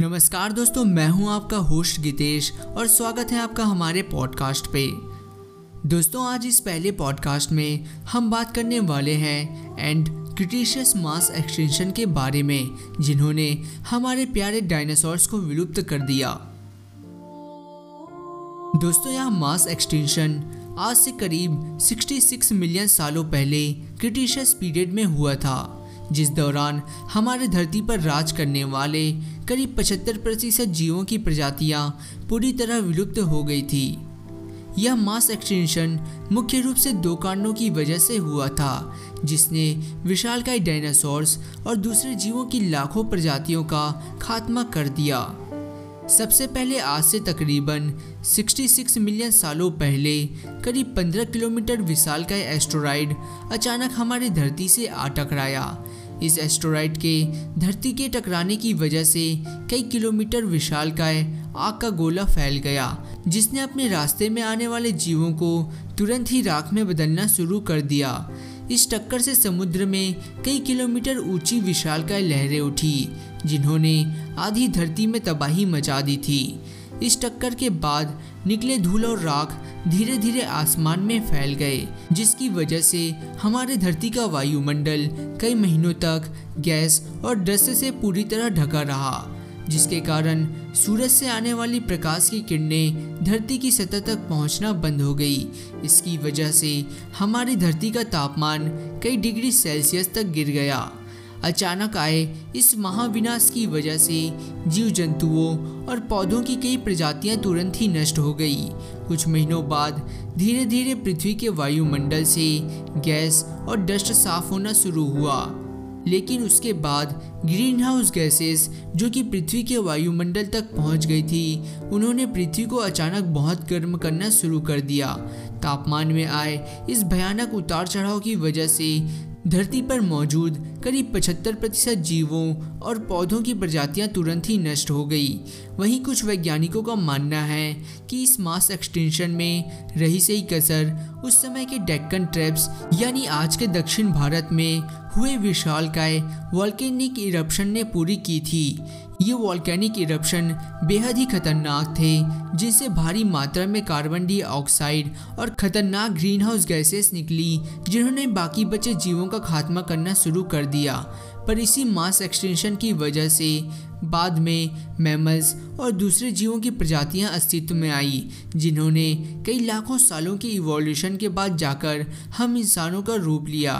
नमस्कार दोस्तों, मैं हूँ आपका होस्ट गितेश और स्वागत है आपका हमारे पॉडकास्ट पे। दोस्तों, आज इस पहले पॉडकास्ट में हम बात करने वाले हैं एंड क्रिटिशियस मास एक्सटेंशन के बारे में, जिन्होंने हमारे प्यारे डायनासोर्स को विलुप्त कर दिया। दोस्तों, यह मास एक्सटेंशन आज से करीब 66 मिलियन सालों पहले क्रिटिशियस पीरियड में हुआ था, जिस दौरान हमारे धरती पर राज करने वाले करीब 75 प्रतिशत जीवों की प्रजातियाँ पूरी तरह विलुप्त हो गई थी। यह मास एक्सटेंशन मुख्य रूप से दो कारणों की वजह से हुआ था, जिसने विशालकाय डायनासोर्स और दूसरे जीवों की लाखों प्रजातियों का खात्मा कर दिया। सबसे पहले आज से तकरीबन 66 मिलियन सालों पहले करीब 15 किलोमीटर विशाल का अचानक हमारी धरती से आ टकराया इस एस्ट्रोराइड के धरती के टकराने की वजह से कई किलोमीटर विशाल का आग का गोला फैल गया, जिसने अपने रास्ते में आने वाले जीवों को तुरंत ही राख में बदलना शुरू कर दिया। इस टक्कर से समुद्र में कई किलोमीटर ऊँची विशालकाय लहरें उठी, जिन्होंने आधी धरती में तबाही मचा दी थी। इस टक्कर के बाद निकले धूल और राख धीरे धीरे आसमान में फैल गए, जिसकी वजह से हमारे धरती का वायुमंडल कई महीनों तक गैस और डस्ट से पूरी तरह ढका रहा, जिसके कारण सूरज से आने वाली प्रकाश की किरणें धरती की सतह तक पहुँचना बंद हो गई। इसकी वजह से हमारी धरती का तापमान कई डिग्री सेल्सियस तक गिर गया। अचानक आए इस महाविनाश की वजह से। जीव जंतुओं और पौधों की कई प्रजातियाँ तुरंत ही नष्ट हो गई। कुछ महीनों बाद धीरे धीरे पृथ्वी के वायुमंडल से गैस और डस्ट साफ़ होना शुरू हुआ। लेकिन उसके बाद ग्रीन हाउस गैसेस जो कि पृथ्वी के वायुमंडल तक पहुँच गई थी, उन्होंने पृथ्वी को अचानक बहुत गर्म करना शुरू कर दिया। तापमान में आए इस भयानक उतार चढ़ाव की वजह से धरती पर मौजूद करीब 75 प्रतिशत जीवों और पौधों की प्रजातियाँ तुरंत ही नष्ट हो गई। वहीं कुछ वैज्ञानिकों का मानना है कि इस मास एक्सटेंशन में रही सही कसर उस समय के डेक्कन ट्रैप्स, यानी आज के दक्षिण भारत में, हुए विशालकाय वॉल्केनिक इरप्शन ने पूरी की थी। ये वॉल्केनिक इरप्शन बेहद ही खतरनाक थे जिनसे भारी मात्रा में कार्बन डाइऑक्साइड और खतरनाक ग्रीन हाउस गैसेस निकली, जिन्होंने बाकी बचे जीवों का खात्मा करना शुरू कर दिया। पर इसी मास एक्सटेंशन की वजह से बाद में मैमल्स और दूसरे जीवों की प्रजातियाँ अस्तित्व में आई, जिन्होंने कई लाखों सालों के इवोल्यूशन के बाद जाकर हम इंसानों का रूप लिया।